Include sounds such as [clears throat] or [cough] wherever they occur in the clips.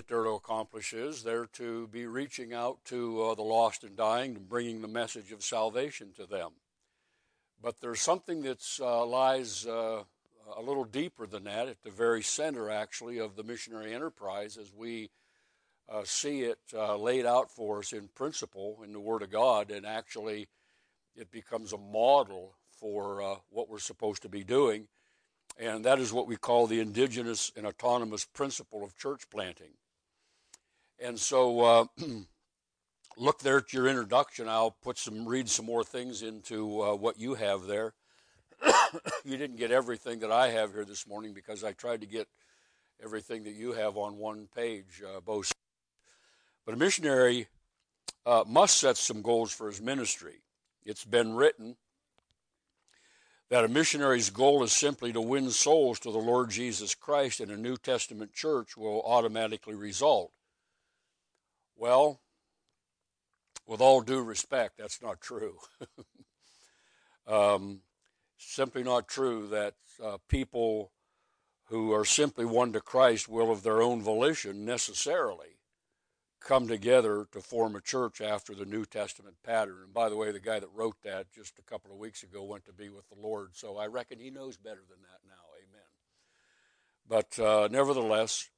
that they're to accomplish is they're to be reaching out to uh, the lost and dying and bringing the message of salvation to them. But there's something that uh, lies uh, a little deeper than that, at the very center, actually, of the missionary enterprise as we uh, see it uh, laid out for us in principle in the Word of God, and actually it becomes a model for uh, what we're supposed to be doing. And that is what we call the indigenous and autonomous principle of church planting. And so, uh, [clears throat] look there at your introduction. I'll put some, read some more things into uh, what you have there. [coughs] you didn't get everything that I have here this morning because I tried to get everything that you have on one page, uh, both. But a missionary uh, must set some goals for his ministry. It's been written that a missionary's goal is simply to win souls to the Lord Jesus Christ in a New Testament church will automatically result. Well, with all due respect, that's not true. [laughs] um, simply not true that uh, people who are simply won to Christ will, of their own volition, necessarily come together to form a church after the New Testament pattern. And by the way, the guy that wrote that just a couple of weeks ago went to be with the Lord, so I reckon he knows better than that now. Amen. But uh, nevertheless,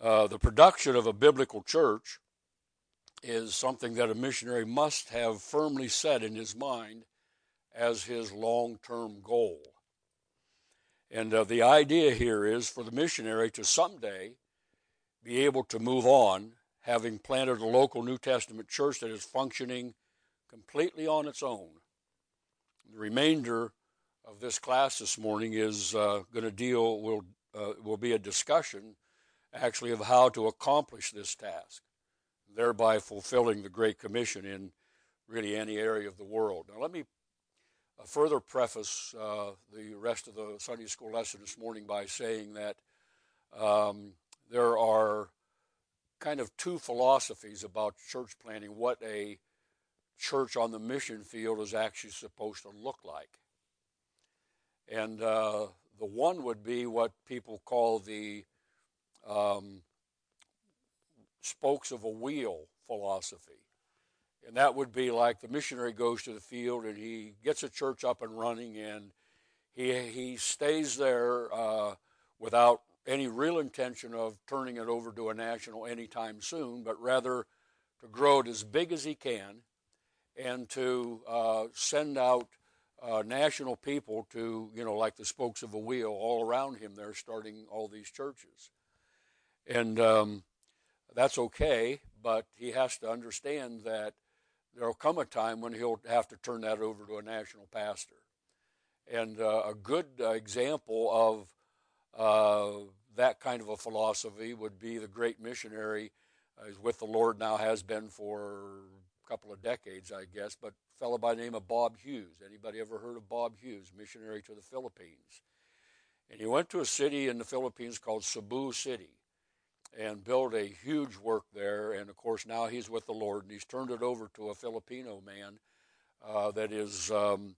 uh, the production of a biblical church is something that a missionary must have firmly set in his mind as his long term goal. And uh, the idea here is for the missionary to someday be able to move on, having planted a local New Testament church that is functioning completely on its own. The remainder of this class this morning is uh, going to deal, will, uh, will be a discussion actually of how to accomplish this task, thereby fulfilling the Great Commission in really any area of the world. Now, let me further preface uh, the rest of the Sunday school lesson this morning by saying that um, there are kind of two philosophies about church planting, what a church on the mission field is actually supposed to look like. And uh, the one would be what people call the um, spokes of a wheel philosophy. And that would be like the missionary goes to the field and he gets a church up and running and he, he stays there uh, without any real intention of turning it over to a national anytime soon, but rather to grow it as big as he can and to uh, send out uh, national people to, you know, like the spokes of a wheel all around him there, starting all these churches. And um, that's okay, but he has to understand that there'll come a time when he'll have to turn that over to a national pastor. And uh, a good uh, example of uh, that kind of a philosophy would be the great missionary uh, is with the Lord now has been for a couple of decades, I guess, but fellow by the name of Bob Hughes. Anybody ever heard of Bob Hughes, missionary to the Philippines? And he went to a city in the Philippines called Cebu City and built a huge work there. And of course, now he's with the Lord, and he's turned it over to a Filipino man uh, that is um,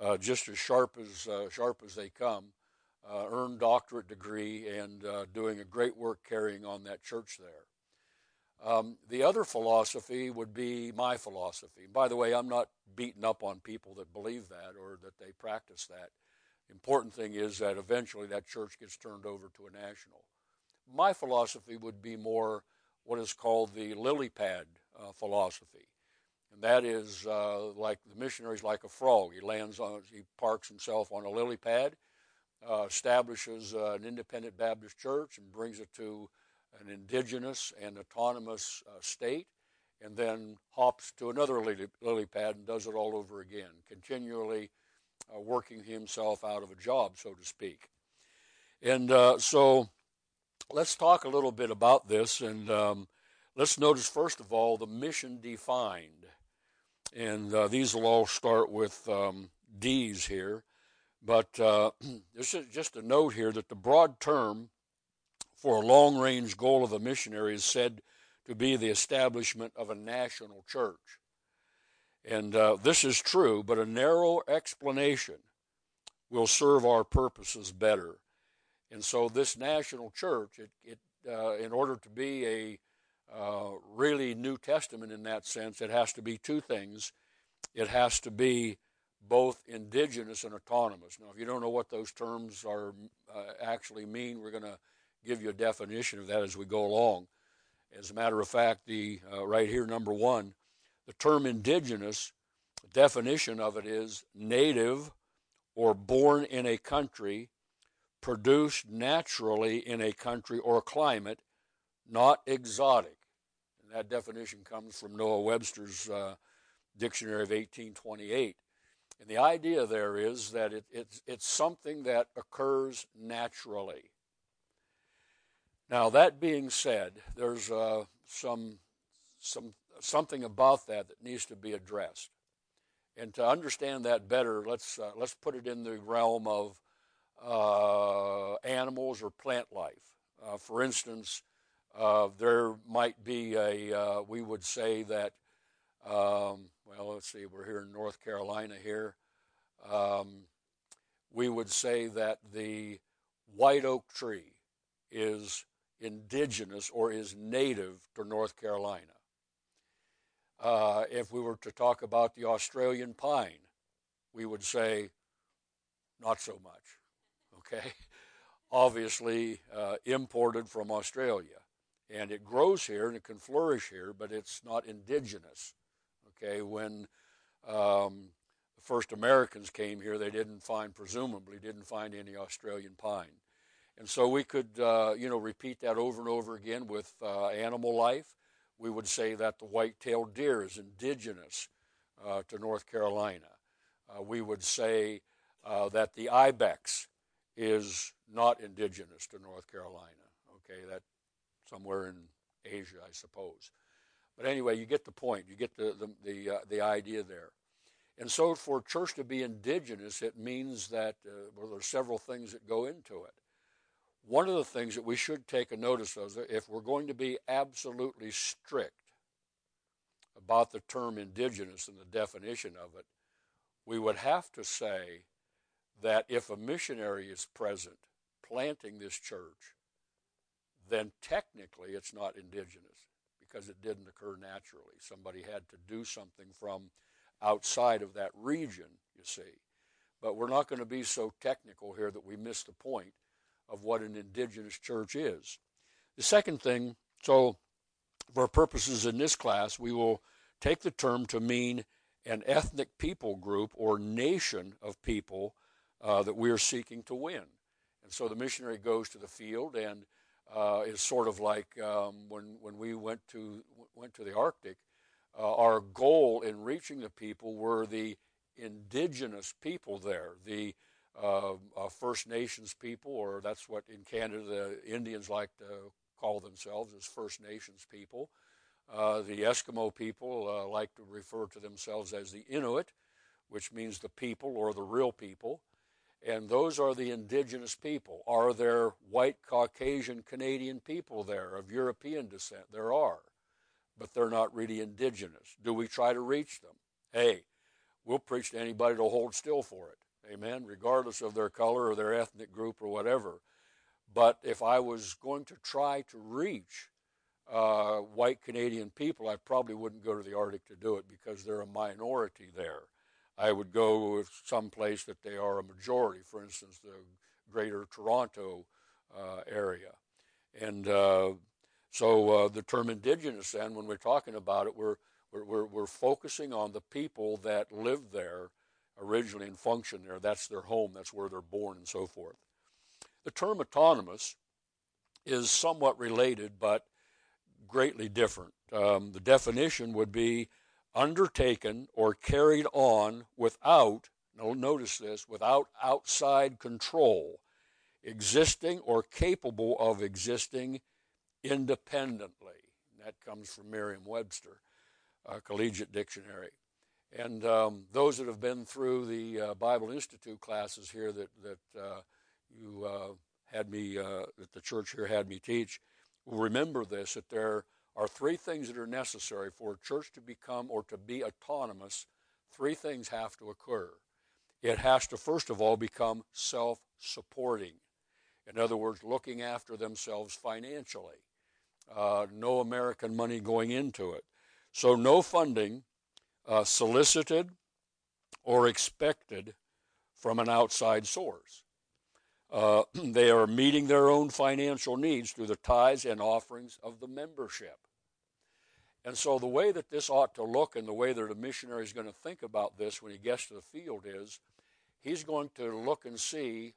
uh, just as sharp as uh, sharp as they come. Uh, earned doctorate degree and uh, doing a great work carrying on that church there. Um, the other philosophy would be my philosophy. By the way, I'm not beating up on people that believe that or that they practice that. Important thing is that eventually that church gets turned over to a national my philosophy would be more what is called the lily pad uh, philosophy. And that is uh, like the missionary's like a frog. He lands on, he parks himself on a lily pad, uh, establishes uh, an independent Baptist church, and brings it to an indigenous and autonomous uh, state, and then hops to another lily, lily, pad and does it all over again, continually uh, working himself out of a job, so to speak. And so let's talk a little bit about this, and um, let's notice first of all the mission defined, and uh, these will all start with um, D's here. But uh, [clears throat] this is just a note here that the broad term for a long range goal of a missionary is said to be the establishment of a national church. And uh, this is true, but a narrow explanation will serve our purposes better. And so this national church, it, it uh, in order to be a uh, really New Testament in that sense, it has to be two things. It has to be both indigenous and autonomous. Now, if you don't know what those terms are uh, actually mean, we're going to give you a definition of that as we go along. As a matter of fact, the uh, right here, number one, the term indigenous, definition of it is native or born in a country, produced naturally in a country or climate, not exotic. And that definition comes from Noah Webster's uh, Dictionary of 1828. And the idea there is that it, it's, it's something that occurs naturally. Now, that being said, there's uh, some, some, something about that that needs to be addressed. And to understand that better, let's, uh, let's put it in the realm of uh, animals or plant life. Uh, for instance, uh, there might be a, uh, we would say that um, well, let's see, we're here in North Carolina here. Um, we would say that the white oak tree is indigenous or is native to North Carolina. Uh, if we were to talk about the Australian pine, we would say not so much. Okay, [laughs] obviously uh, imported from Australia, and it grows here and it can flourish here, but it's not indigenous. Okay, when um, the first Americans came here, they didn't find, presumably, didn't find any Australian pine. And so we could, uh, you know, repeat that over and over again with uh, animal life. We would say that the white-tailed deer is indigenous uh, to North Carolina. Uh, we would say uh, that the ibex is not indigenous to North Carolina. Okay, that somewhere in Asia, I suppose. But anyway, you get the point. You get the, the, the, uh, the idea there. And so for church to be indigenous, it means that uh, well, there's several things that go into it. One of the things that we should take a notice of, if we're going to be absolutely strict about the term indigenous and the definition of it, we would have to say that if a missionary is present planting this church, then technically it's not indigenous because it didn't occur naturally. Somebody had to do something from outside of that region, you see. But we're not going to be so technical here that we miss the point of what an indigenous church is. The second thing, so for purposes in this class, we will take the term to mean an ethnic people group or nation of people uh, that we are seeking to win. And so the missionary goes to the field and uh, is sort of like um, when when we went to went to the Arctic. Uh, our goal in reaching the people were the indigenous people there, the uh, uh, First Nations people, or that's what in Canada the Indians like to call themselves as First Nations people. Uh, the Eskimo people uh, like to refer to themselves as the Inuit, which means the people or the real people and those are the indigenous people. Are there white Caucasian Canadian people there of European descent? There are, but they're not really indigenous. Do we try to reach them? Hey, we'll preach to anybody to hold still for it. Amen, regardless of their color or their ethnic group or whatever. But if I was going to try to reach uh, white Canadian people, I probably wouldn't go to the Arctic to do it because they're a minority there. I would go someplace that they are a majority, for instance, the greater Toronto uh, area. And uh, so uh, the term indigenous, then, when we're talking about it, we're, we're, we're focusing on the people that live there originally and function there. That's their home, that's where they're born, and so forth. The term autonomous is somewhat related, but greatly different. Um, the definition would be undertaken or carried on without, notice this, without outside control, existing or capable of existing independently. That comes from Merriam Webster, Collegiate Dictionary. And um, those that have been through the uh, Bible Institute classes here that, that uh, you uh, had me, uh, that the church here had me teach, will remember this that there are three things that are necessary for a church to become or to be autonomous. Three things have to occur. It has to, first of all, become self supporting. In other words, looking after themselves financially. Uh, no American money going into it. So, no funding uh, solicited or expected from an outside source. Uh, [clears throat] they are meeting their own financial needs through the tithes and offerings of the membership. And so, the way that this ought to look and the way that a missionary is going to think about this when he gets to the field is he's going to look and see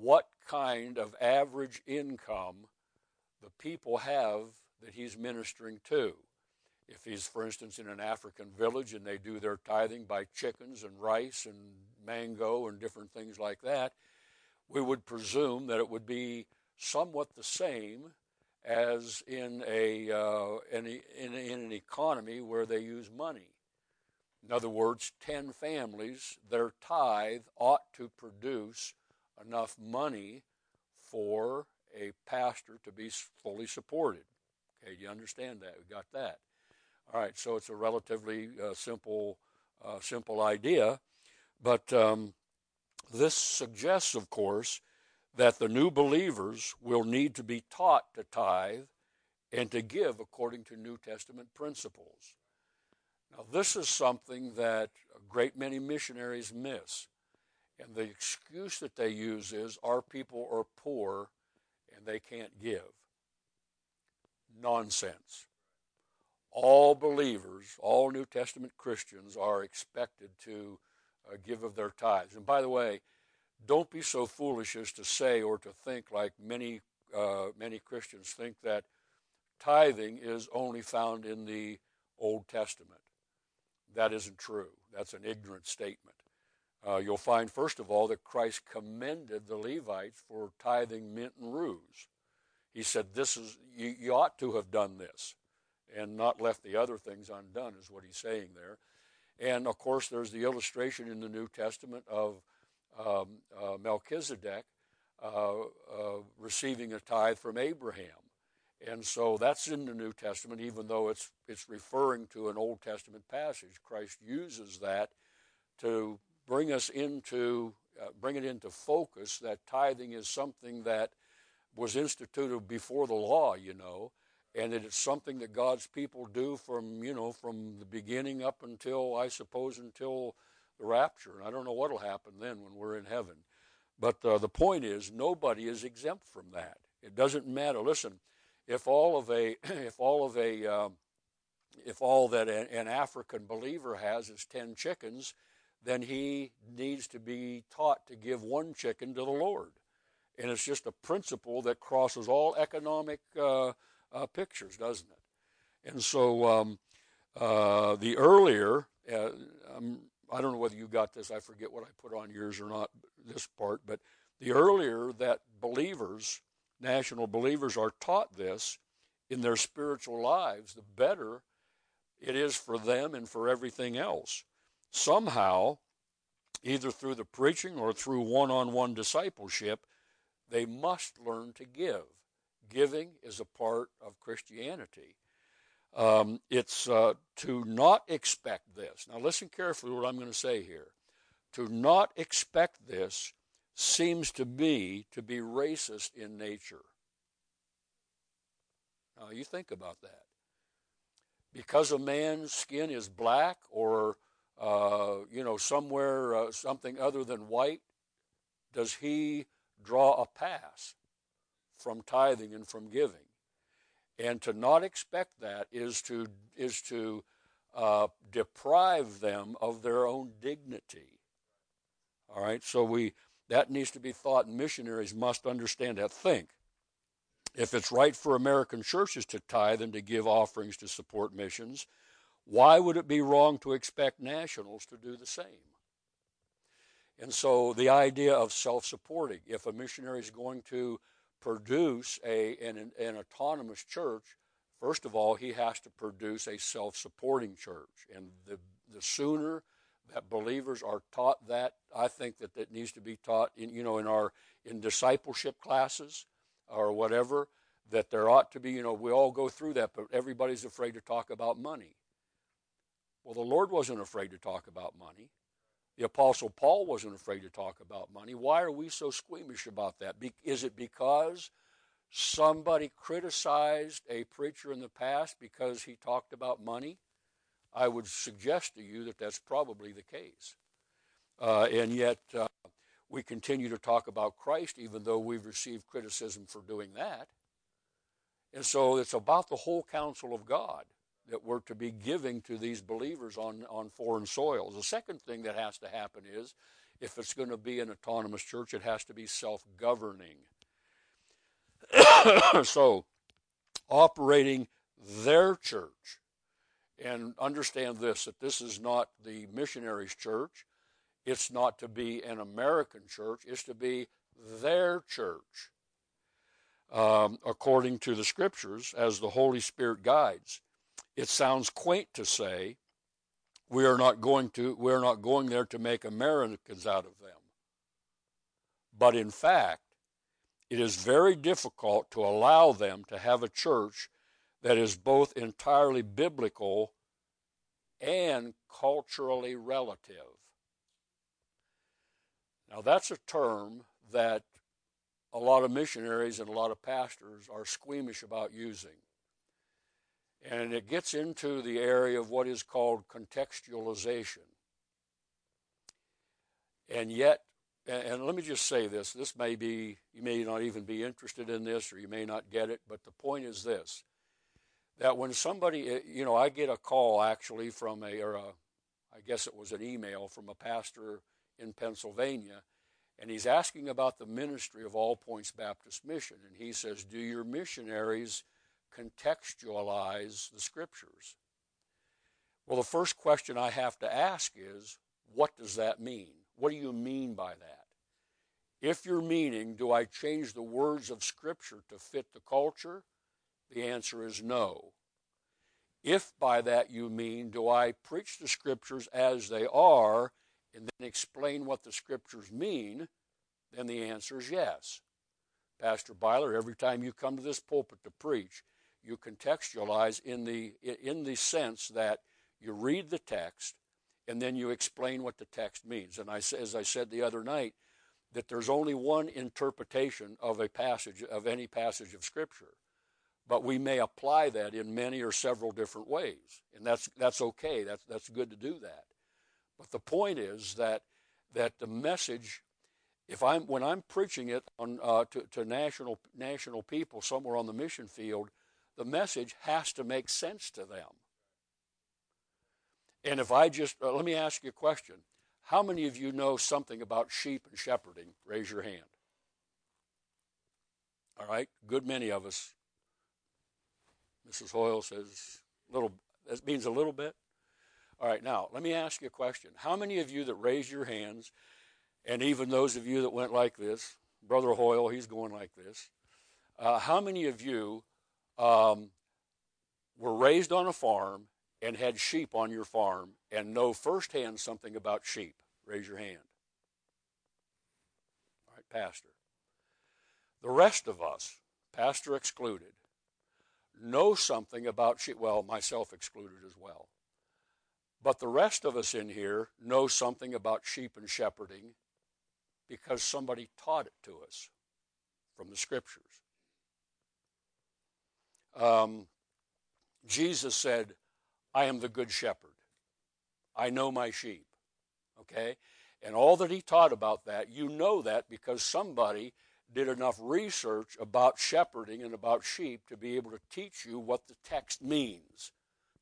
what kind of average income the people have that he's ministering to. If he's, for instance, in an African village and they do their tithing by chickens and rice and mango and different things like that, we would presume that it would be somewhat the same as in a uh, in, in, in an economy where they use money. In other words, ten families, their tithe ought to produce enough money for a pastor to be fully supported. Okay, do you understand that? We got that. All right, so it's a relatively uh, simple, uh, simple idea, but um, this suggests, of course, that the new believers will need to be taught to tithe and to give according to New Testament principles. Now, this is something that a great many missionaries miss. And the excuse that they use is our people are poor and they can't give. Nonsense. All believers, all New Testament Christians are expected to uh, give of their tithes. And by the way, don't be so foolish as to say or to think like many uh, many Christians think that tithing is only found in the Old Testament. That isn't true. That's an ignorant statement. Uh, you'll find, first of all, that Christ commended the Levites for tithing mint and rues. He said, "This is you, you ought to have done this, and not left the other things undone," is what he's saying there. And of course, there's the illustration in the New Testament of um, uh, Melchizedek uh, uh, receiving a tithe from Abraham. And so that's in the New Testament, even though it's, it's referring to an Old Testament passage. Christ uses that to bring us into, uh, bring it into focus that tithing is something that was instituted before the law, you know, and that it's something that God's people do from, you know, from the beginning up until, I suppose, until the rapture. And I don't know what will happen then when we're in heaven. But uh, the point is, nobody is exempt from that. It doesn't matter. Listen, if all of a, [clears throat] if all of a, um, if all that an African believer has is ten chickens, then he needs to be taught to give one chicken to the Lord. And it's just a principle that crosses all economic uh, uh, pictures, doesn't it? And so um, uh, the earlier, uh, um, I don't know whether you got this, I forget what I put on yours or not, this part, but the earlier that believers, national believers, are taught this in their spiritual lives, the better it is for them and for everything else. Somehow, either through the preaching or through one on one discipleship, they must learn to give. Giving is a part of Christianity. Um, it's uh, to not expect this. Now, listen carefully what I'm going to say here. To not expect this seems to be to be racist in nature. Now, you think about that. Because a man's skin is black or, uh, you know, somewhere uh, something other than white, does he draw a pass from tithing and from giving? And to not expect that is to, is to uh, deprive them of their own dignity. All right, so we that needs to be thought, and missionaries must understand that. Think if it's right for American churches to tithe and to give offerings to support missions, why would it be wrong to expect nationals to do the same? And so the idea of self supporting, if a missionary is going to produce a, an, an autonomous church, first of all, he has to produce a self supporting church. And the, the sooner that believers are taught that, I think that it needs to be taught in, you know, in our in discipleship classes or whatever, that there ought to be, you know, we all go through that, but everybody's afraid to talk about money. Well, the Lord wasn't afraid to talk about money. The Apostle Paul wasn't afraid to talk about money. Why are we so squeamish about that? Be- is it because somebody criticized a preacher in the past because he talked about money? I would suggest to you that that's probably the case. Uh, and yet, uh, we continue to talk about Christ even though we've received criticism for doing that. And so it's about the whole counsel of God that we're to be giving to these believers on, on foreign soils. The second thing that has to happen is if it's going to be an autonomous church, it has to be self governing. [coughs] so, operating their church. And understand this that this is not the missionaries' church. It's not to be an American church, it's to be their church, um, according to the scriptures, as the Holy Spirit guides. It sounds quaint to say, we are not going to we are not going there to make Americans out of them. But in fact, it is very difficult to allow them to have a church that is both entirely biblical and culturally relative. Now, that's a term that a lot of missionaries and a lot of pastors are squeamish about using. And it gets into the area of what is called contextualization. And yet, and let me just say this this may be, you may not even be interested in this or you may not get it, but the point is this that when somebody, eh, you know, I get a call actually from a, or a, I guess it was an email from a pastor in Pennsylvania, and he's asking about the ministry of All Points Baptist Mission. And he says, Do your missionaries contextualize the scriptures? Well, the first question I have to ask is, What does that mean? What do you mean by that? If you're meaning, do I change the words of Scripture to fit the culture? The answer is no. If by that you mean, do I preach the Scriptures as they are and then explain what the scriptures mean, then the answer is yes. Pastor Byler, every time you come to this pulpit to preach, you contextualize in the in the sense that you read the text and then you explain what the text means. And I, as I said the other night, that there's only one interpretation of a passage of any passage of Scripture, but we may apply that in many or several different ways, and that's that's okay. That's that's good to do that. But the point is that that the message, if I'm when I'm preaching it on uh, to, to national national people somewhere on the mission field, the message has to make sense to them. And if I just uh, let me ask you a question: How many of you know something about sheep and shepherding? Raise your hand. All right, good many of us. Mrs. Hoyle says little. That means a little bit. All right, now let me ask you a question. How many of you that raised your hands, and even those of you that went like this, Brother Hoyle, he's going like this, uh, how many of you um, were raised on a farm and had sheep on your farm and know firsthand something about sheep? Raise your hand. All right, Pastor. The rest of us, Pastor excluded, know something about sheep. Well, myself excluded as well. But the rest of us in here know something about sheep and shepherding because somebody taught it to us from the scriptures. Um, Jesus said, I am the good shepherd. I know my sheep. Okay? And all that he taught about that, you know that because somebody did enough research about shepherding and about sheep to be able to teach you what the text means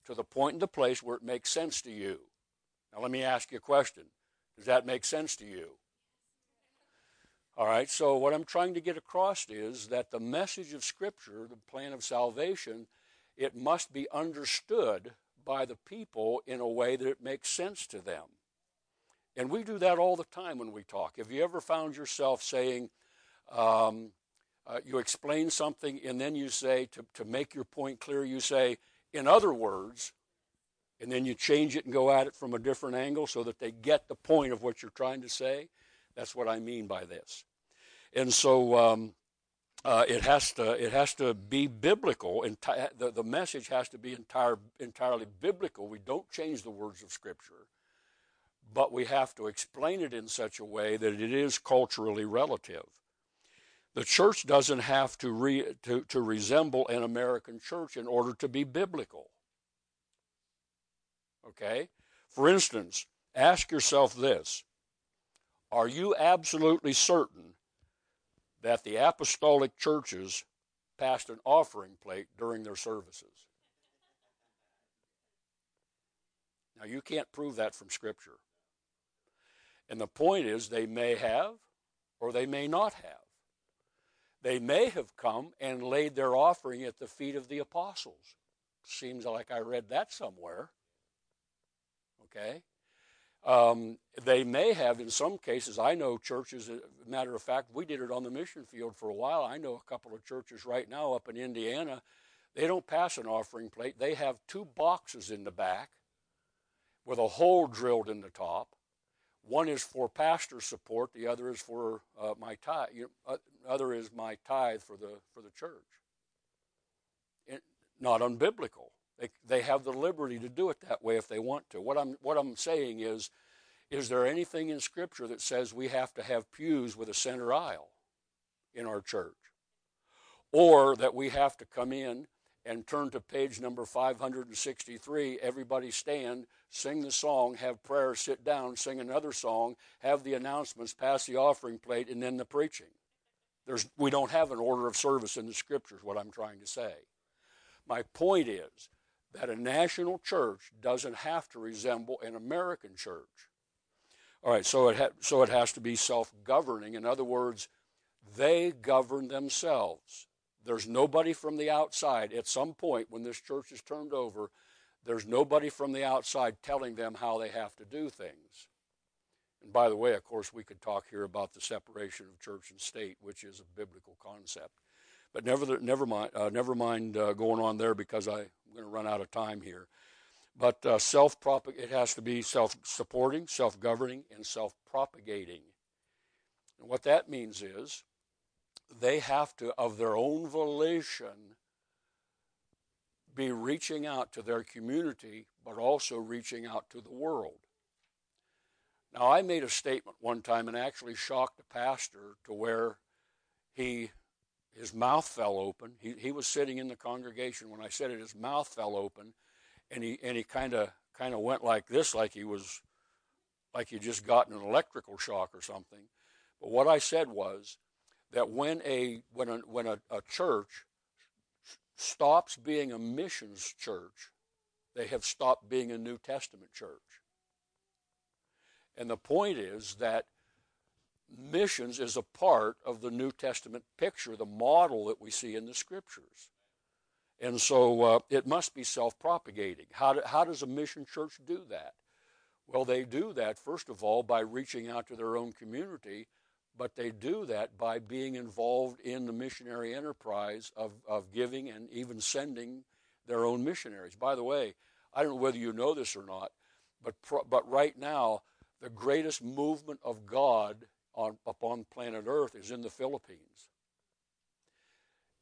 to the point and the place where it makes sense to you. Now, let me ask you a question Does that make sense to you? All right, so what I'm trying to get across is that the message of Scripture, the plan of salvation, it must be understood by the people in a way that it makes sense to them. And we do that all the time when we talk. Have you ever found yourself saying, um, uh, you explain something and then you say, to, to make your point clear, you say, in other words, and then you change it and go at it from a different angle so that they get the point of what you're trying to say. That's what I mean by this. And so um, uh, it has to it has to be biblical. Enti- the, the message has to be entire, entirely biblical. We don't change the words of Scripture, but we have to explain it in such a way that it is culturally relative. The church doesn't have to, re, to, to resemble an American church in order to be biblical. Okay? For instance, ask yourself this Are you absolutely certain that the apostolic churches passed an offering plate during their services? Now, you can't prove that from Scripture. And the point is, they may have or they may not have. They may have come and laid their offering at the feet of the apostles. Seems like I read that somewhere. Okay? Um, they may have, in some cases, I know churches, a matter of fact, we did it on the mission field for a while. I know a couple of churches right now up in Indiana. They don't pass an offering plate, they have two boxes in the back with a hole drilled in the top. One is for pastor support, the other is for uh, my tithe. You know, uh, other is my tithe for the for the church. It, not unbiblical. They they have the liberty to do it that way if they want to. What I'm what I'm saying is, is there anything in Scripture that says we have to have pews with a center aisle in our church, or that we have to come in and turn to page number 563. Everybody stand, sing the song, have prayer, sit down, sing another song, have the announcements, pass the offering plate, and then the preaching. There's, we don't have an order of service in the scriptures, what I'm trying to say. My point is that a national church doesn't have to resemble an American church. All right, so it, ha- so it has to be self governing. In other words, they govern themselves. There's nobody from the outside. At some point, when this church is turned over, there's nobody from the outside telling them how they have to do things. And by the way, of course, we could talk here about the separation of church and state, which is a biblical concept. But never, never mind, uh, never mind uh, going on there because I, am going to run out of time here. But uh, self it has to be self supporting, self governing, and self propagating. And what that means is they have to, of their own volition, be reaching out to their community, but also reaching out to the world. Now, I made a statement one time and actually shocked a pastor to where he his mouth fell open. He, he was sitting in the congregation when I said it. His mouth fell open, and he and he kind of kind of went like this, like he was like he just gotten an electrical shock or something. But what I said was, that when a when a, when a, a church stops being a missions church, they have stopped being a New Testament church. And the point is that missions is a part of the New Testament picture, the model that we see in the scriptures. And so uh, it must be self propagating. How, do, how does a mission church do that? Well, they do that, first of all, by reaching out to their own community but they do that by being involved in the missionary enterprise of, of giving and even sending their own missionaries. By the way, I don't know whether you know this or not, but, pro, but right now, the greatest movement of God on, upon planet Earth is in the Philippines.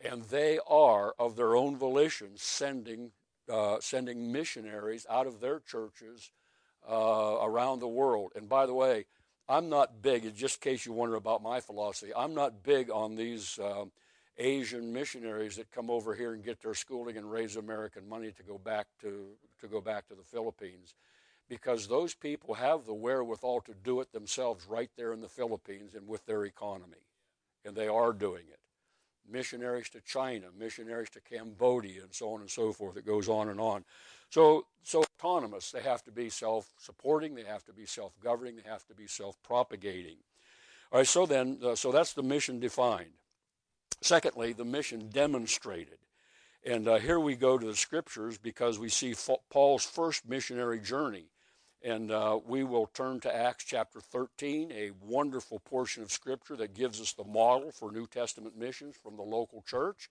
And they are, of their own volition, sending, uh, sending missionaries out of their churches uh, around the world. And by the way, I'm not big, just in case you wonder about my philosophy, I'm not big on these uh, Asian missionaries that come over here and get their schooling and raise American money to go back to, to go back to the Philippines. Because those people have the wherewithal to do it themselves right there in the Philippines and with their economy. And they are doing it. Missionaries to China, missionaries to Cambodia, and so on and so forth. It goes on and on. So, so autonomous. They have to be self-supporting. They have to be self-governing. They have to be self-propagating. All right. So then, uh, so that's the mission defined. Secondly, the mission demonstrated. And uh, here we go to the scriptures because we see Paul's first missionary journey. And uh, we will turn to Acts chapter 13, a wonderful portion of scripture that gives us the model for New Testament missions from the local church.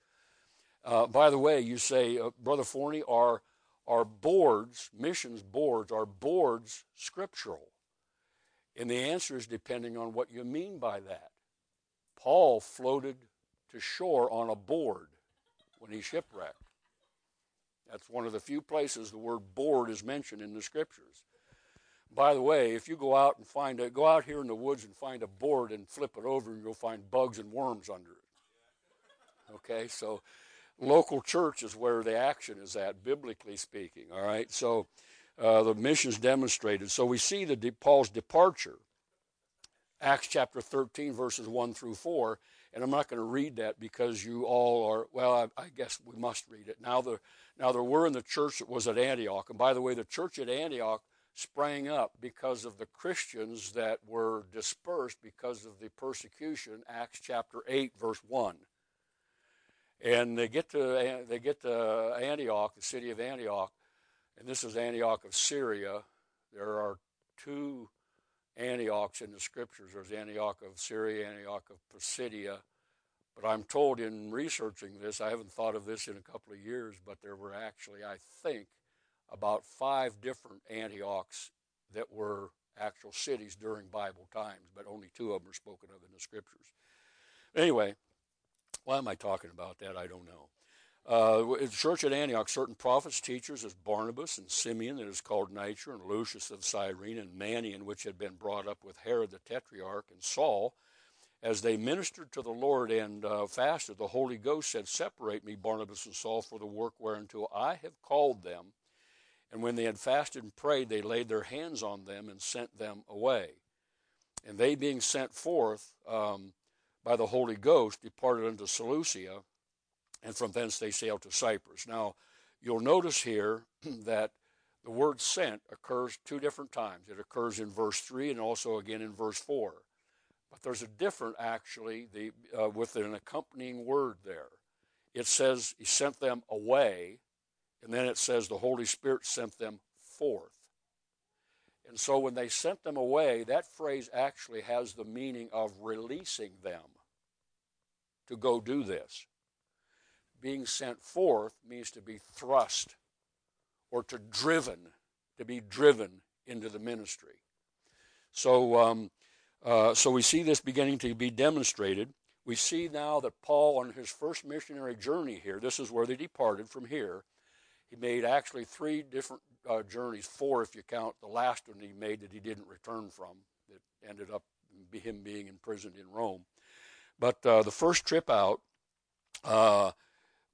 Uh, by the way, you say, uh, Brother Forney, are are boards, missions boards, are boards scriptural? And the answer is depending on what you mean by that. Paul floated to shore on a board when he shipwrecked. That's one of the few places the word board is mentioned in the scriptures. By the way, if you go out and find a, go out here in the woods and find a board and flip it over, and you'll find bugs and worms under it. Okay, so local church is where the action is at, biblically speaking. All right, so uh, the mission's demonstrated. So we see the de- Paul's departure, Acts chapter 13, verses 1 through 4. And I'm not going to read that because you all are, well, I, I, guess we must read it. Now, the, now, there were in the church that was at Antioch. And by the way, the church at Antioch sprang up because of the Christians that were dispersed because of the persecution, Acts chapter 8, verse 1. And they get to, they get to Antioch, the city of Antioch, and this is Antioch of Syria. There are two Antiochs in the scriptures. There's Antioch of Syria, Antioch of Pisidia. But I'm told in researching this, I haven't thought of this in a couple of years, but there were actually, I think, about five different Antiochs that were actual cities during Bible times, but only two of them are spoken of in the scriptures. Anyway, why am I talking about that? I don't know. Uh, in the church at Antioch, certain prophets, teachers, as Barnabas and Simeon, that is called Niger, and Lucius of Cyrene, and Manaen, which had been brought up with Herod the Tetrarch, and Saul, as they ministered to the Lord and uh, fasted, the Holy Ghost said, Separate me, Barnabas and Saul, for the work whereunto I have called them. And when they had fasted and prayed, they laid their hands on them and sent them away. And they, being sent forth um, by the Holy Ghost, departed unto Seleucia, and from thence they sailed to Cyprus. Now, you'll notice here [clears throat] that the word sent occurs two different times. It occurs in verse 3 and also again in verse 4. But there's a different, actually, the, uh, with an accompanying word there. It says he sent them away, and then it says the Holy Spirit sent them forth. And so when they sent them away, that phrase actually has the meaning of releasing them to go do this. Being sent forth means to be thrust or to driven, to be driven into the ministry. So, um, uh, so we see this beginning to be demonstrated. We see now that Paul, on his first missionary journey here, this is where they departed from here. He made actually three different uh, journeys, four if you count the last one he made that he didn't return from, that ended up him being imprisoned in Rome. But uh, the first trip out, uh,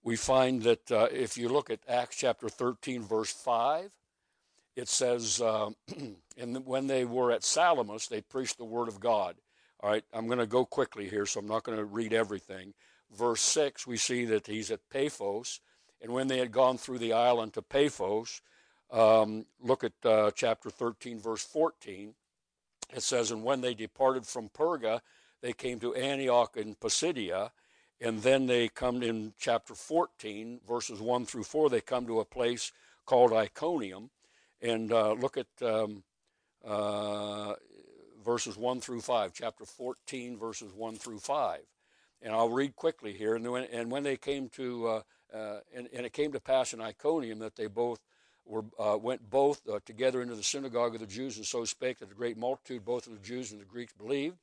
we find that uh, if you look at Acts chapter 13, verse 5, it says, uh, [clears throat] and when they were at Salamis, they preached the word of God. All right, I'm going to go quickly here, so I'm not going to read everything. Verse 6, we see that he's at Paphos, and when they had gone through the island to Paphos, um, look at uh, chapter 13, verse 14. It says, And when they departed from Perga, they came to Antioch in Pisidia, and then they come in chapter 14, verses 1 through 4, they come to a place called Iconium. And uh, look at um, uh, verses 1 through 5, chapter 14, verses 1 through 5. And I'll read quickly here. And when, and when they came to, uh, and, and, it came to pass in Iconium that they both were, uh, went both uh, together into the synagogue of the Jews, and so spake that a great multitude, both of the Jews and the Greeks, believed.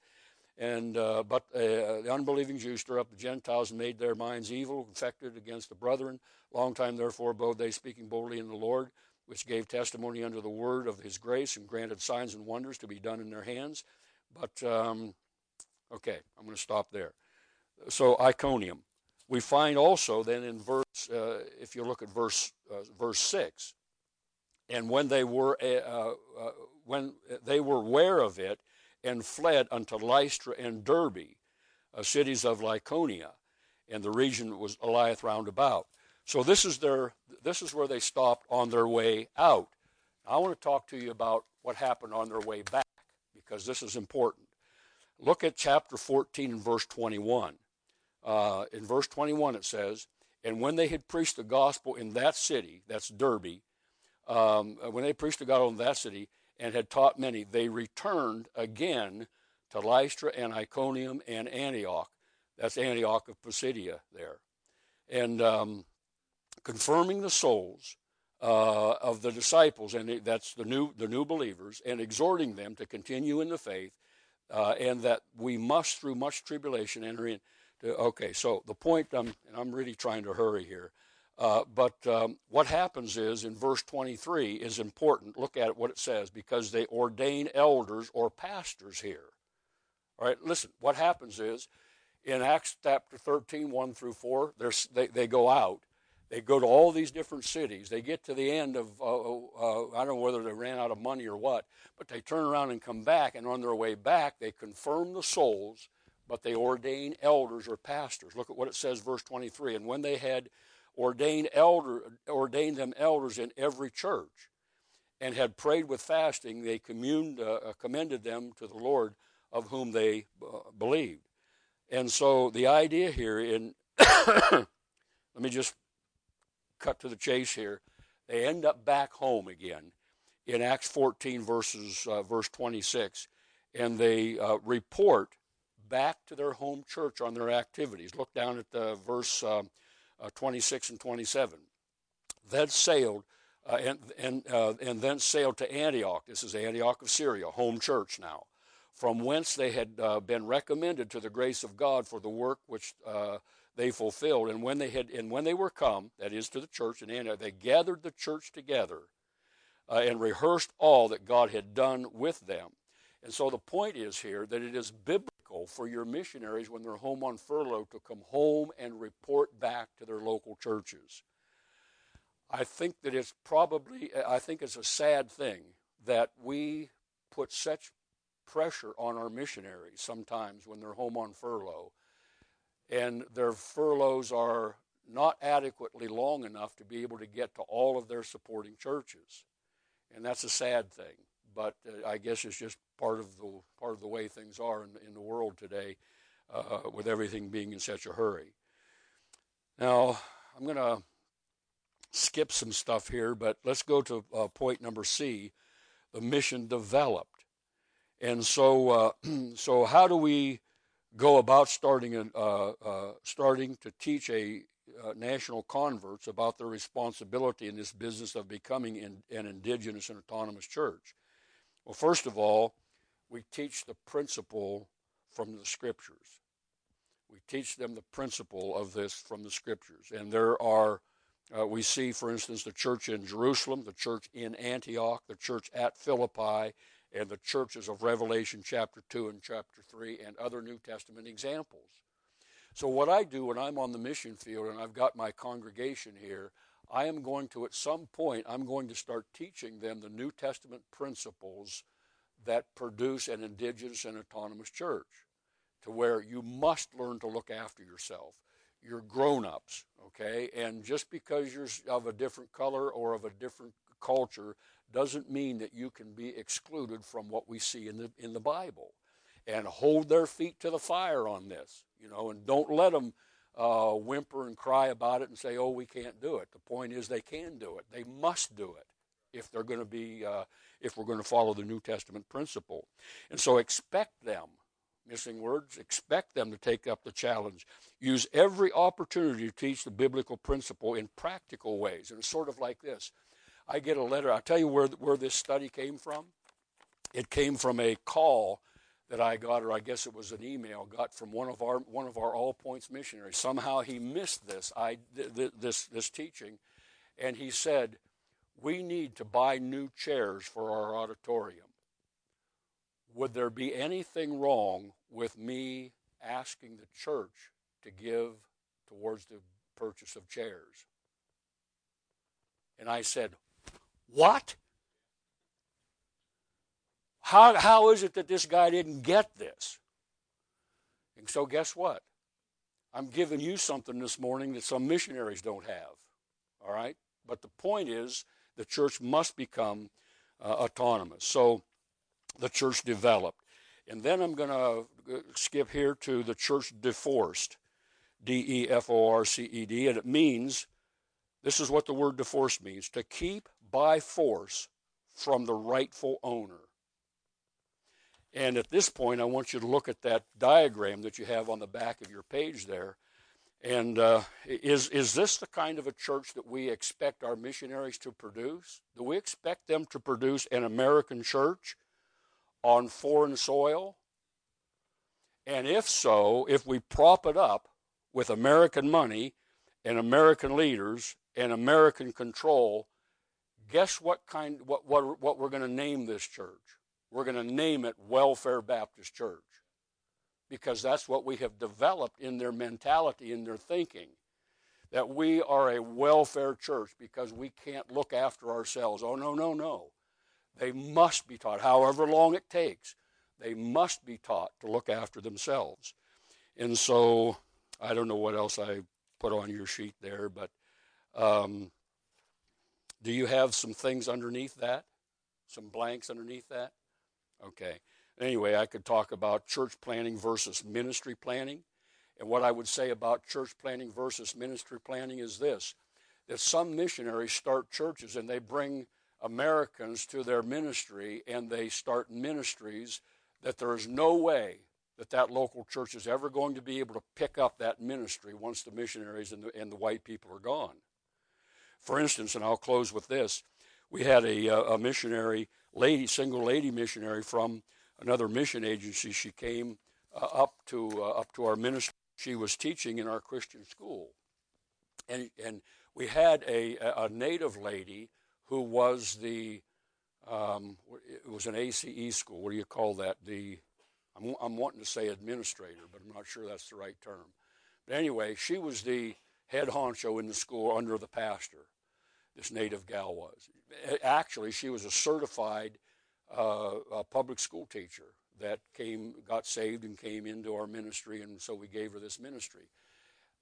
And uh, but uh, the unbelieving Jews stir up the Gentiles and made their minds evil, infected against the brethren. Long time therefore abode they, speaking boldly in the Lord, which gave testimony unto the word of His grace and granted signs and wonders to be done in their hands. But um, okay, I'm going to stop there. So Iconium, we find also then in verse, uh, if you look at verse uh, verse six, and when they were uh, uh, when they were aware of it and fled unto Lystra and Derbe, uh, cities of Lycaonia, and the region was Eliath round about. So this is their this is where they stopped on their way out. I want to talk to you about what happened on their way back because this is important. Look at chapter 14 and verse 21. Uh, in verse 21 it says, "And when they had preached the gospel in that city, that's Derbe, um, when they preached the gospel in that city, and had taught many, they returned again to Lystra and Iconium and Antioch. That's Antioch of Pisidia there. And um, confirming the souls uh, of the disciples, and that's the new, the new believers, and exhorting them to continue in the faith, uh, and that we must, through much tribulation, enter in. To, okay, so the point, I'm, and I'm really trying to hurry here. Uh, but um, what happens is in verse 23 is important. Look at what it says, because they ordain elders or pastors here. All right, listen, what happens is in Acts chapter 13, 1 through 4, they, they go out. They go to all these different cities. They get to the end of, uh, uh, I don't know whether they ran out of money or what, but they turn around and come back, and on their way back, they confirm the souls, but they ordain elders or pastors. Look at what it says, verse 23. And when they had ordained, elder, ordained them elders in every church and had prayed with fasting, they communed, uh, uh commended them to the Lord of whom they uh, believed. And so the idea here in [coughs] let me just cut to the chase here. They end up back home again in Acts 14 verses uh, verse 26 and they uh, report back to their home church on their activities. Look down at the verse uh, uh 26 and 27. Then sailed uh, and and uh, and then sailed to Antioch. This is Antioch of Syria, home church now from whence they had uh, been recommended to the grace of God for the work which uh, they fulfilled. And when they had, and when they were come, that is to the church in Antioch, they gathered the church together and rehearsed all that God had done with them. And so the point is here that it is biblical for your missionaries when they're home on furlough to come home and report back to their local churches. I think that it's probably, I think it's a sad thing that we put such pressure on our missionaries sometimes when they're home on furlough. And their furloughs are not adequately long enough to be able to get to all of their supporting churches. And that's a sad thing. But uh, I guess it's just part of the part of the way things are in, in the world today, uh, with everything being in such a hurry. Now I'm going to skip some stuff here, but let's go to uh, point number C: the mission developed. And so, uh, [clears throat] so how do we go about starting a, uh, uh, starting to teach a uh, national converts about their responsibility in this business of becoming in, an indigenous and autonomous church? Well, first of all, we teach the principle from the scriptures. We teach them the principle of this from the scriptures. And there are, uh, we see, for instance, the church in Jerusalem, the church in Antioch, the church at Philippi, and the churches of Revelation chapter 2 and chapter 3 and other New Testament examples. So, what I do when I'm on the mission field and I've got my congregation here, I am going to, at some point, I'm going to start teaching them the New Testament principles that produce an indigenous and autonomous church to where you must learn to look after yourself. You're grown ups, okay? And just because you're of a different color or of a different culture doesn't mean that you can be excluded from what we see in the in the Bible, and hold their feet to the fire on this, you know, and don't let them uh, whimper and cry about it and say, "Oh, we can't do it." The point is, they can do it. They must do it if they're going to be uh, if we're going to follow the New Testament principle, and so expect them. Missing words, expect them to take up the challenge. Use every opportunity to teach the biblical principle in practical ways. And it's sort of like this I get a letter. I'll tell you where, where this study came from. It came from a call that I got, or I guess it was an email, got from one of our one of our All Points missionaries. Somehow he missed this I this this teaching, and he said, "We need to buy new chairs for our auditorium. Would there be anything wrong with me asking the church to give towards the purchase of chairs?" And I said, what? How, how is it that this guy didn't get this? And so, guess what? I'm giving you something this morning that some missionaries don't have. All right? But the point is, the church must become uh, autonomous. So, the church developed. And then I'm going to uh, skip here to the church deforced. D E F O R C E D. And it means, this is what the word deforced means to keep by force from the rightful owner. And at this point, I want you to look at that diagram that you have on the back of your page there. And uh, is, is this the kind of a church that we expect our missionaries to produce? Do we expect them to produce an American church on foreign soil? And if so, if we prop it up with American money and American leaders and American control, guess what kind what what, what we're going to name this church? We're going to name it Welfare Baptist Church. Because that's what we have developed in their mentality, in their thinking. That we are a welfare church because we can't look after ourselves. Oh, no, no, no. They must be taught, however long it takes, they must be taught to look after themselves. And so, I don't know what else I put on your sheet there, but um, do you have some things underneath that? Some blanks underneath that? Okay. Anyway, I could talk about church planting versus ministry planting. And what I would say about church planting versus ministry planting is this that some missionaries start churches and they bring Americans to their ministry and they start ministries that there is no way that that local church is ever going to be able to pick up that ministry once the missionaries and the, and the white people are gone. For instance, and I'll close with this, we had a, uh, a missionary lady, single lady missionary from another mission agency. She came uh, up to uh, up to our ministry. She was teaching in our Christian school, and and we had a a native lady who was the um, it was an ACE school. What do you call that? The I'm, I'm wanting to say administrator, but I'm not sure that's the right term. But anyway, she was the head honcho in the school under the pastor this native gal was. Actually, she was a certified uh, a public school teacher that came, got saved and came into our ministry, and so we gave her this ministry.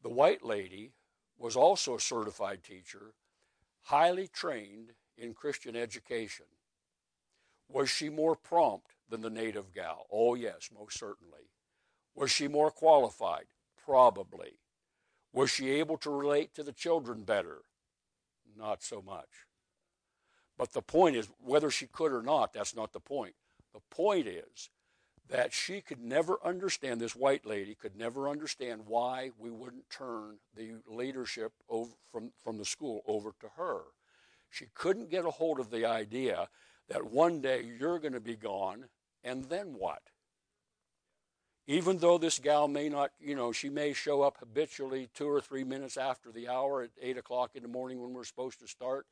The white lady was also a certified teacher, highly trained in Christian education. Was she more prompt than the native gal? Oh, yes, most certainly. Was she more qualified? Probably. Was she able to relate to the children better? not so much. But the point is, whether she could or not, that's not the point. The point is that she could never understand, this white lady could never understand why we wouldn't turn the leadership over, from, from the school over to her. She couldn't get a hold of the idea that one day you're going to be gone, and then what? even though this gal may not, you know, she may show up habitually two or three minutes after the hour at 8 o'clock in the morning when we're supposed to start,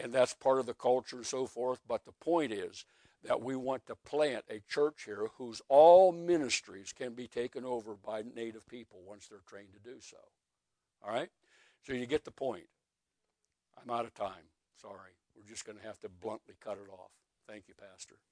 and that's part of the culture and so forth. But the point is that we want to plant a church here whose all ministries can be taken over by native people once they're trained to do so. All right? So you get the point. I'm out of time. Sorry. We're just going to have to bluntly cut it off. Thank you, Pastor.